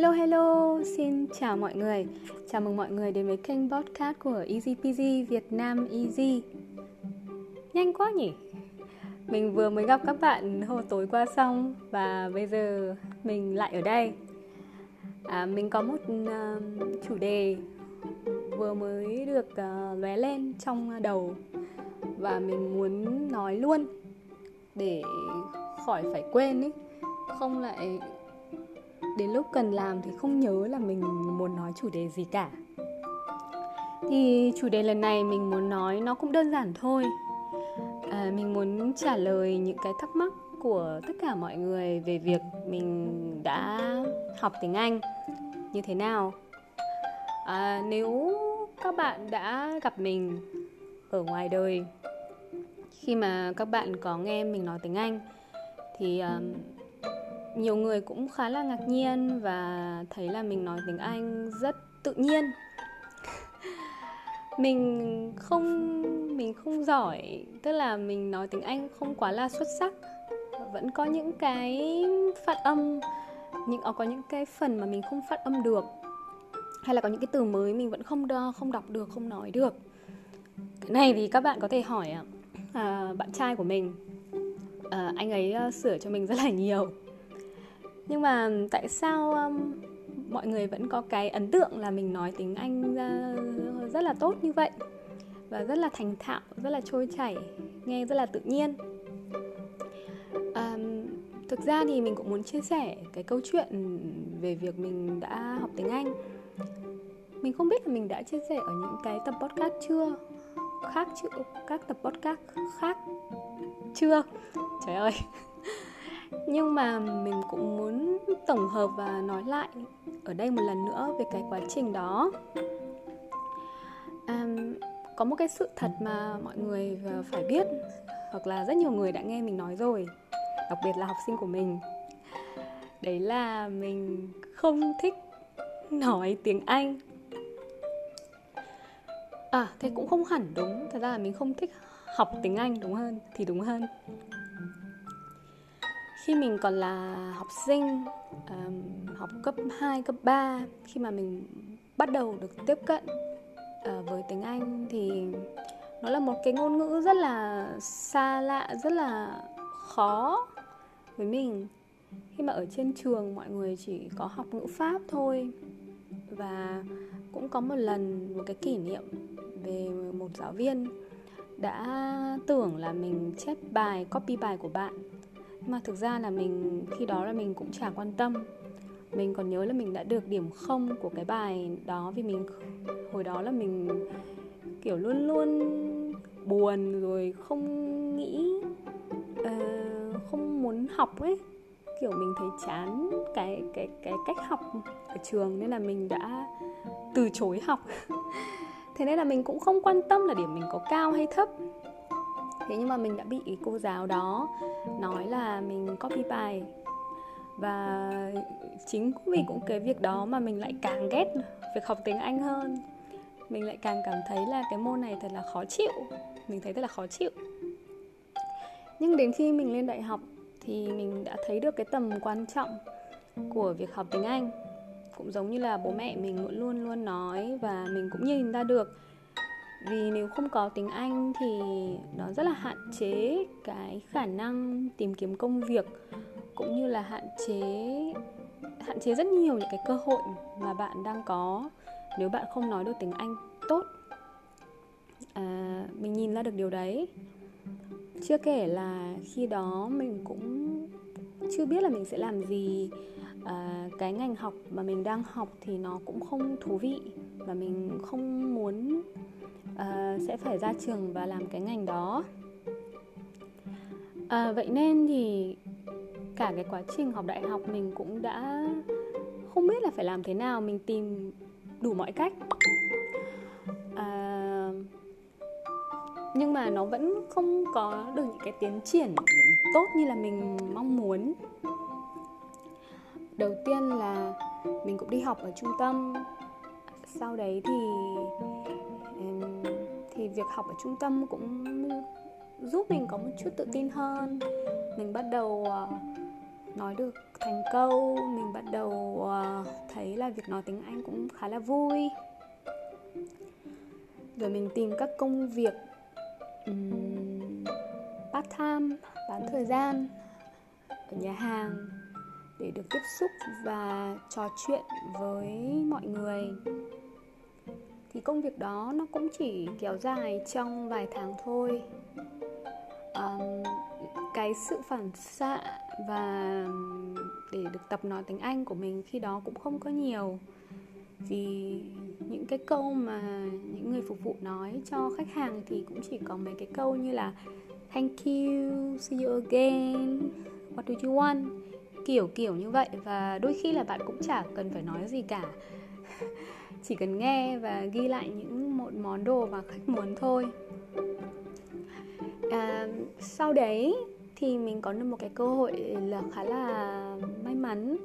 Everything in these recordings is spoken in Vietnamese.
Hello hello, xin chào mọi người. Chào mừng mọi người đến với kênh podcast của Easy Việt Nam Easy. Nhanh quá nhỉ? Mình vừa mới gặp các bạn hồi tối qua xong Và bây giờ mình lại ở đây. À, Mình có một uh, chủ đề vừa mới được uh, lóe lên trong đầu Và mình muốn nói luôn Để khỏi phải quên ý Không lại đến lúc cần làm thì không nhớ là mình muốn nói chủ đề gì cả. Thì chủ đề lần này mình muốn nói nó cũng đơn giản thôi. À, mình muốn trả lời những cái thắc mắc của tất cả mọi người về việc mình đã học tiếng anh như thế nào. À, nếu các bạn đã gặp mình ở ngoài đời khi mà các bạn có nghe mình nói tiếng anh thì um, nhiều người cũng khá là ngạc nhiên và thấy là mình nói tiếng anh rất tự nhiên. Mình không mình không giỏi tức là mình nói tiếng anh không quá là xuất sắc. Vẫn có những cái phát âm những ờ, có những cái phần mà mình không phát âm được. Hay là có những cái từ mới mình vẫn không đo, không đọc được không nói được. Cái này thì các bạn có thể hỏi à, bạn trai của mình à, anh ấy ờ, sửa cho mình rất là nhiều nhưng mà tại sao um, mọi người vẫn có cái ấn tượng là mình nói tiếng anh uh, rất là tốt như vậy và rất là thành thạo rất là trôi chảy nghe rất là tự nhiên? Um, thực ra thì mình cũng muốn chia sẻ cái câu chuyện về việc mình đã học tiếng anh. Mình không biết là mình đã chia sẻ ở những cái tập podcast chưa? Khác chứ các tập podcast khác chưa? Trời ơi! nhưng mà mình cũng muốn tổng hợp và nói lại ở đây một lần nữa về cái quá trình đó. À, có một cái sự thật mà mọi người ờ, phải biết hoặc là rất nhiều người đã nghe mình nói rồi đặc biệt là học sinh của mình. Đấy là mình không thích nói tiếng anh. À thế cũng không hẳn đúng. Thật ra là mình không thích học tiếng anh đúng hơn thì đúng hơn khi mình còn là học sinh um, học cấp 2, cấp 3 khi mà mình bắt đầu được tiếp cận uh, với tiếng Anh thì nó là một cái ngôn ngữ rất là xa lạ, rất là khó với mình. Khi mà ở trên trường mọi người chỉ có học ngữ pháp thôi và cũng có một lần một cái kỷ niệm về một giáo viên đã tưởng là mình chép bài copy bài của bạn mà thực ra là mình khi đó là mình cũng chả quan tâm. Mình còn nhớ là mình đã được điểm không của cái bài đó vì mình hồi đó là mình kiểu luôn luôn buồn rồi không nghĩ uh, không muốn học ấy. Kiểu mình thấy chán cái cái cái cách học ở trường nên là mình đã từ chối học. Thế nên là mình cũng không quan tâm là điểm mình có cao hay thấp thế nhưng mà mình đã bị cô giáo đó nói là mình copy bài. Và chính vì cũng cái việc đó mà mình lại càng ghét việc học tiếng anh hơn. Mình lại càng cảm thấy là cái môn này thật là khó chịu. Mình thấy rất là khó chịu. Nhưng đến khi mình lên đại học thì mình đã thấy được cái tầm quan trọng của việc học tiếng anh. Cũng giống như là bố mẹ mình luôn luôn nói và mình cũng nhìn ra được vì nếu không có tiếng anh thì nó rất là hạn chế cái khả năng tìm kiếm công việc cũng như là hạn chế hạn chế rất nhiều những cái cơ hội mà bạn đang có nếu bạn không nói được tiếng anh tốt. À, mình nhìn ra được điều đấy. Chưa kể là khi đó mình cũng chưa biết là mình sẽ làm gì. À, cái ngành học mà mình đang học thì nó cũng không thú vị và mình không muốn uh, sẽ phải ra trường và làm cái ngành đó. À, vậy nên thì cả cái quá trình học đại học mình cũng đã không biết là phải làm thế nào mình tìm đủ mọi cách. À, nhưng mà nó vẫn không có được những cái tiến triển tốt như là mình mong muốn. Đầu tiên là mình cũng đi học ở trung tâm. Sau đấy thì thì việc học ở trung tâm cũng giúp mình có một chút tự tin hơn. Mình bắt đầu ờ, nói được thành câu mình bắt đầu ờ, thấy là việc nói tiếng anh cũng khá là vui. Rồi mình tìm các công việc um, part time bán thời gian ở nhà hàng để được tiếp xúc và trò chuyện với mọi người thì công việc đó nó cũng chỉ kéo dài trong vài tháng thôi. Um, cái sự phản xạ và để được tập nói tiếng Anh của mình khi đó cũng không có nhiều. Vì những cái câu mà những người phục vụ nói cho khách hàng thì cũng chỉ có mấy cái câu như là thank you, see you again, what do you want? Kiểu kiểu như vậy. Và đôi khi là bạn cũng chả cần phải nói gì cả. chỉ cần nghe và ghi lại những một món đồ mà khách muốn thôi. À, sau đấy thì mình có được một cái cơ hội là khá là may mắn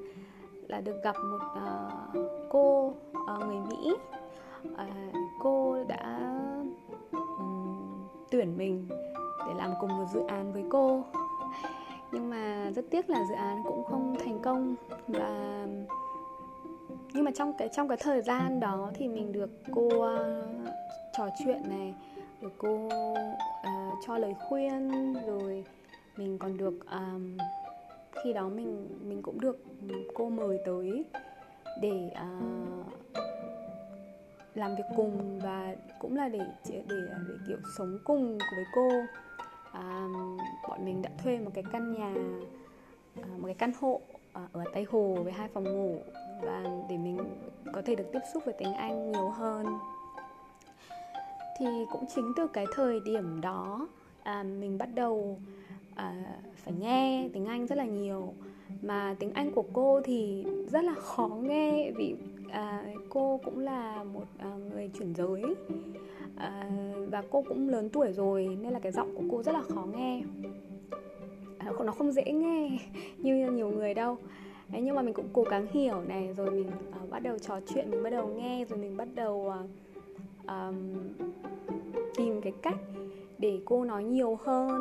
là được gặp một uh, cô uh, người Mỹ. Uh, cô đã um, tuyển mình để làm cùng một dự án với cô. Nhưng mà rất tiếc là dự án cũng không thành công và nhưng mà trong cái trong cái thời gian đó thì mình được cô uh, trò chuyện này được cô uh, cho lời khuyên rồi mình còn được um, khi đó mình mình cũng được cô mời tới để uh, làm việc cùng và cũng là để để để, để kiểu sống cùng với cô. À, bọn mình đã thuê một cái căn nhà một cái căn hộ ở tây hồ với hai phòng ngủ và để mình có thể được tiếp xúc với tiếng anh nhiều hơn. Thì cũng chính từ cái thời điểm đó à, mình bắt đầu à, phải nghe tiếng anh rất là nhiều. Mà tiếng anh của cô thì rất là khó nghe vì à, cô cũng là một à, người chuyển giới. À, và cô cũng lớn tuổi rồi nên là cái giọng của cô rất là khó nghe. À, nó không dễ nghe như nhiều người đâu. Đấy, nhưng mà mình cũng cố gắng hiểu này rồi mình uh, bắt đầu trò chuyện mình bắt đầu nghe rồi mình bắt đầu uh, um, tìm cái cách để cô nói nhiều hơn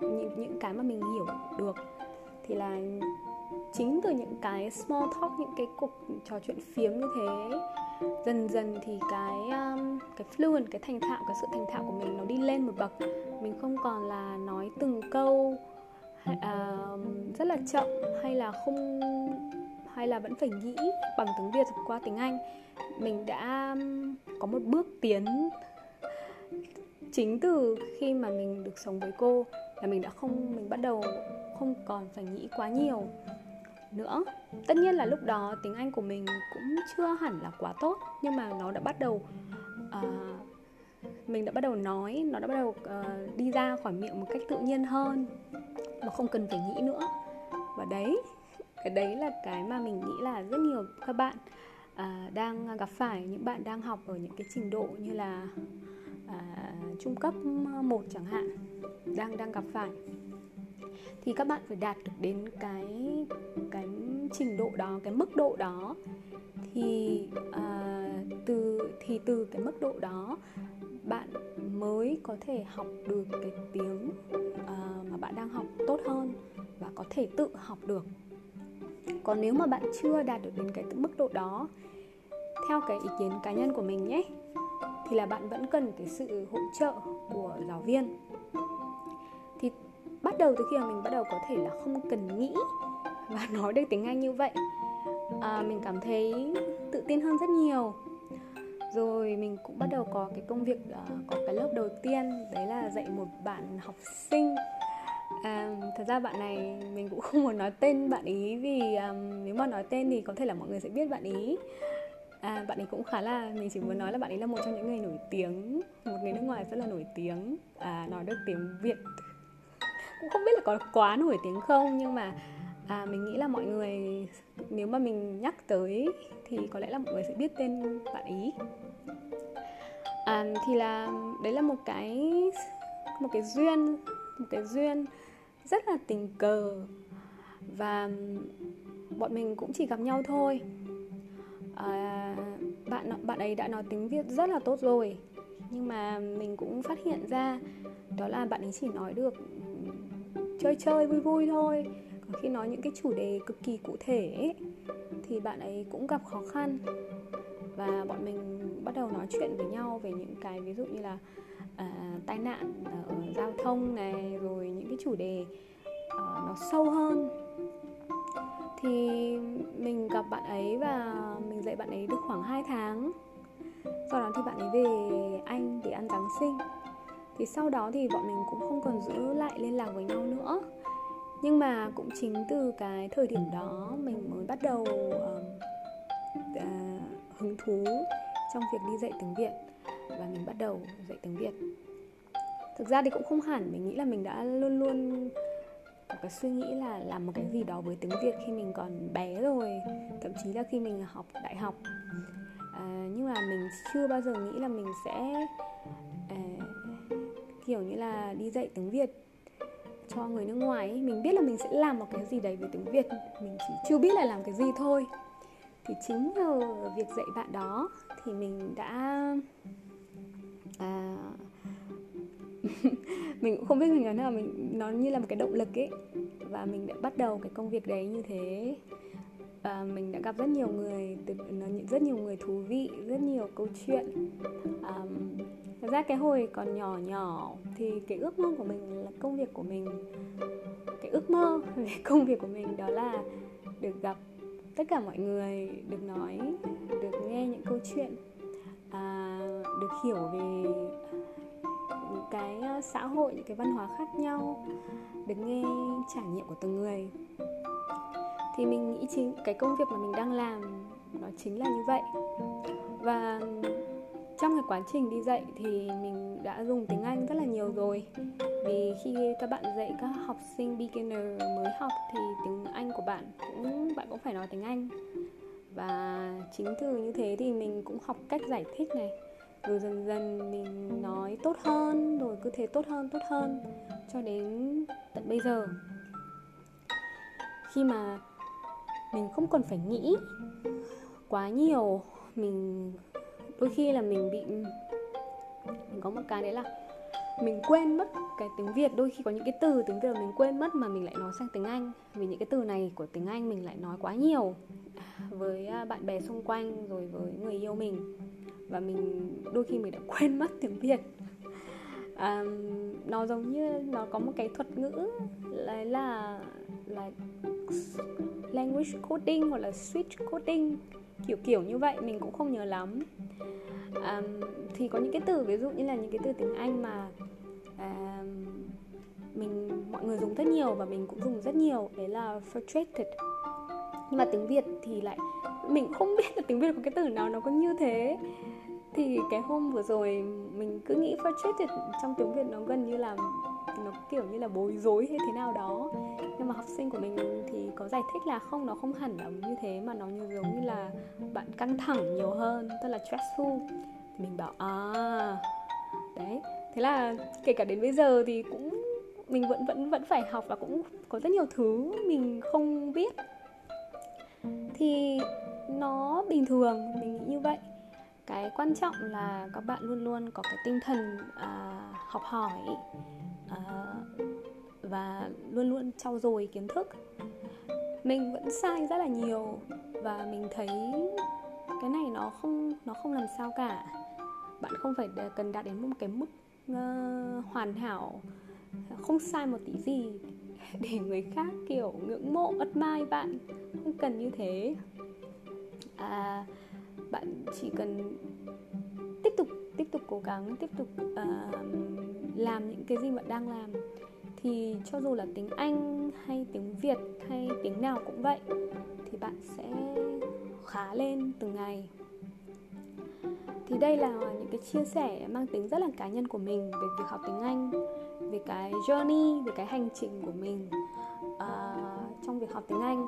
những, những cái mà mình hiểu được. Thì là chính từ những cái small talk những cái cuộc trò chuyện phiếm như thế dần dần thì cái um, cái fluent cái thành thạo cái sự thành thạo của mình nó đi lên một bậc. Mình không còn là nói từng câu À, rất là chậm hay là không hay là vẫn phải nghĩ bằng tiếng Việt qua tiếng Anh? Mình đã có một bước tiến chính từ khi mà mình được sống với cô là mình đã không mình bắt đầu không còn phải nghĩ quá nhiều nữa. Tất nhiên là lúc đó tiếng anh của mình cũng chưa hẳn là quá tốt nhưng mà nó đã bắt đầu uh, mình đã bắt đầu nói nó đã bắt đầu uh, đi ra khỏi miệng một cách tự nhiên hơn mà không cần phải nghĩ nữa. Và đấy cái đấy là cái mà mình nghĩ là rất nhiều các bạn uh, đang gặp phải những bạn đang học ở những cái trình độ như là uh, trung cấp 1 chẳng hạn đang đang gặp phải. Thì các bạn phải đạt được đến cái cái trình độ đó cái mức độ đó. Thì à, từ thì từ cái mức độ đó bạn mới có thể học được cái tiếng à, mà bạn đang học tốt hơn và có thể tự học được. Còn nếu mà bạn chưa đạt được đến cái mức độ đó theo cái ý kiến cá nhân của mình nhé thì là bạn vẫn cần cái sự hỗ trợ của giáo viên. Thì bắt đầu từ khi mà mình bắt đầu có thể là không cần nghĩ và nói được tiếng anh như vậy à, mình cảm thấy tự tin hơn rất nhiều. Rồi mình cũng bắt đầu có cái công việc uh, có cái lớp đầu tiên đấy là dạy một bạn học sinh à, thật ra bạn này mình cũng không muốn nói tên bạn ý vì um, nếu mà nói tên thì có thể là mọi người sẽ biết bạn ý. À, bạn ấy cũng khá là mình chỉ muốn nói là bạn ấy là một trong những người nổi tiếng một người nước ngoài rất là nổi tiếng à, nói được tiếng việt. Cũng không biết là có quá nổi tiếng không nhưng mà à, mình nghĩ là mọi người nếu mà mình nhắc tới thì có lẽ là mọi người sẽ biết tên bạn ý. À, thì là đấy là một cái một cái duyên một cái duyên rất là tình cờ. Và bọn mình cũng chỉ gặp nhau thôi. À, bạn bạn ấy đã nói tiếng việt rất là tốt rồi. Nhưng mà mình cũng phát hiện ra đó là bạn ấy chỉ nói được ừ, chơi chơi vui vui thôi. Khi nói những cái chủ đề cực kỳ cụ thể ấy, thì bạn ấy cũng gặp khó khăn. Và bọn mình bắt đầu nói chuyện với nhau về những cái ví dụ như là uh, tai nạn ở giao thông này rồi những cái chủ đề uh, nó sâu hơn. Thì mình gặp bạn ấy và mình dạy bạn ấy được khoảng 2 tháng. Sau đó thì bạn ấy về anh để ăn giáng sinh. Thì sau đó thì bọn mình cũng không còn giữ lại liên lạc với nhau nữa. Nhưng mà cũng chính từ cái thời điểm đó mình mới bắt đầu uh, uh, hứng thú trong việc đi dạy tiếng việt và mình bắt đầu dạy tiếng việt. Thực ra thì cũng không hẳn mình nghĩ là mình đã luôn luôn có cái suy nghĩ là làm một cái gì đó với tiếng việt khi mình còn bé rồi thậm chí là khi mình học đại học. À, nhưng mà mình chưa bao giờ nghĩ là mình sẽ à, kiểu như là đi dạy tiếng việt cho người nước ngoài ấy. mình biết là mình sẽ làm một cái gì đấy với tiếng việt mình chỉ chưa biết là làm cái gì thôi. Thì chính nhờ việc dạy bạn đó thì mình đã à, mình cũng không biết mình nói nào mình nó như là một cái động lực ấy. Và mình đã bắt đầu cái công việc đấy như thế. Và mình đã gặp rất nhiều người từ rất nhiều người thú vị rất nhiều câu chuyện. Um, thật ra cái hồi còn nhỏ nhỏ thì cái ước mơ của mình là công việc của mình. Cái ước mơ về công việc của mình đó là được gặp tất cả mọi người được nói được nghe những câu chuyện. À, được hiểu về những cái ờ, xã hội, những cái văn hóa khác nhau, được nghe trải nghiệm của từng người. Thì mình nghĩ chính, cái công việc mà mình đang làm nó chính là như vậy. Và trong cái quá trình đi dạy thì mình đã dùng tiếng Anh rất là nhiều rồi. Vì khi các bạn dạy các học sinh beginner mới học thì tiếng Anh của bạn cũng bạn cũng phải nói tiếng Anh. Và chính từ như thế thì mình cũng học cách giải thích này rồi dần dần mình nói tốt hơn, rồi cứ thế tốt hơn tốt hơn, cho đến tận bây giờ. Khi mà mình không còn phải nghĩ quá nhiều, mình, đôi khi là mình bị, mình có một cái đấy là mình quên mất cái tiếng Việt. Đôi khi có những cái từ, tiếng Việt mình quên mất mà mình lại nói sang tiếng Anh, vì những cái từ này của tiếng Anh mình lại nói quá nhiều với à, bạn bè xung quanh, rồi với người yêu mình và mình đôi khi mình đã quên mất tiếng Việt. À, nó giống như nó có một cái thuật ngữ là là là language coding hoặc là switch coding kiểu kiểu như vậy mình cũng không nhớ lắm. À, thì có những cái từ ví dụ như là những cái từ tiếng Anh mà à, mình mọi người dùng rất nhiều và mình cũng dùng rất nhiều đấy là frustrated. Nhưng mà tiếng Việt thì lại mình không biết là tiếng Việt có cái từ nào nó có như thế thì cái hôm vừa rồi mình cứ nghĩ frustrated trong tiếng Việt nó gần như là, nó kiểu như là bối rối hay thế nào đó. Nhưng mà học sinh của mình thì có giải thích là không, nó không hẳn là như thế, mà nó như giống như là bạn căng thẳng nhiều hơn, tức là stressful. Thì mình bảo à đấy. Thế là kể cả đến bây giờ thì cũng, mình vẫn vẫn vẫn phải học và cũng có rất nhiều thứ mình không biết. Thì nó bình thường, mình nghĩ như vậy cái quan trọng là các bạn luôn luôn có cái tinh thần à, học hỏi à, và luôn luôn trau dồi kiến thức. Mình vẫn sai rất là nhiều và mình thấy cái này nó không nó không làm sao cả. Bạn không phải cần đạt đến một cái mức uh, hoàn hảo không sai một tí gì để người khác kiểu ngưỡng mộ ất mai bạn. Không cần như thế. À, bạn chỉ cần tiếp tục tiếp tục cố gắng tiếp tục uh, làm những cái gì bạn đang làm. Thì cho dù là tiếng Anh hay tiếng Việt hay tiếng nào cũng vậy thì bạn sẽ khá lên từng ngày. Thì đây là những cái chia sẻ mang tính rất là cá nhân của mình về việc học tiếng Anh về cái journey về cái hành trình của mình uh, trong việc học tiếng Anh.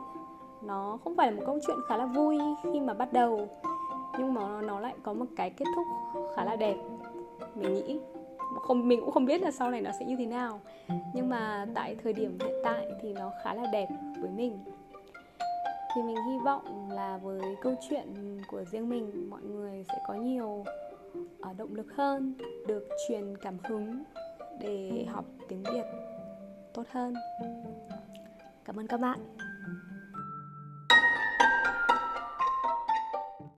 Nó không phải là một câu chuyện khá là vui khi mà bắt đầu nhưng mà nó lại có một cái kết thúc khá là đẹp. Mình nghĩ, không, mình cũng không biết là sau này nó sẽ như thế nào. Nhưng mà tại thời điểm hiện tại thì nó khá là đẹp với mình. Thì mình hy vọng là với câu chuyện của riêng mình, mọi người sẽ có nhiều ờ, động lực hơn, được truyền cảm hứng để học tiếng việt tốt hơn. Cảm ơn các bạn.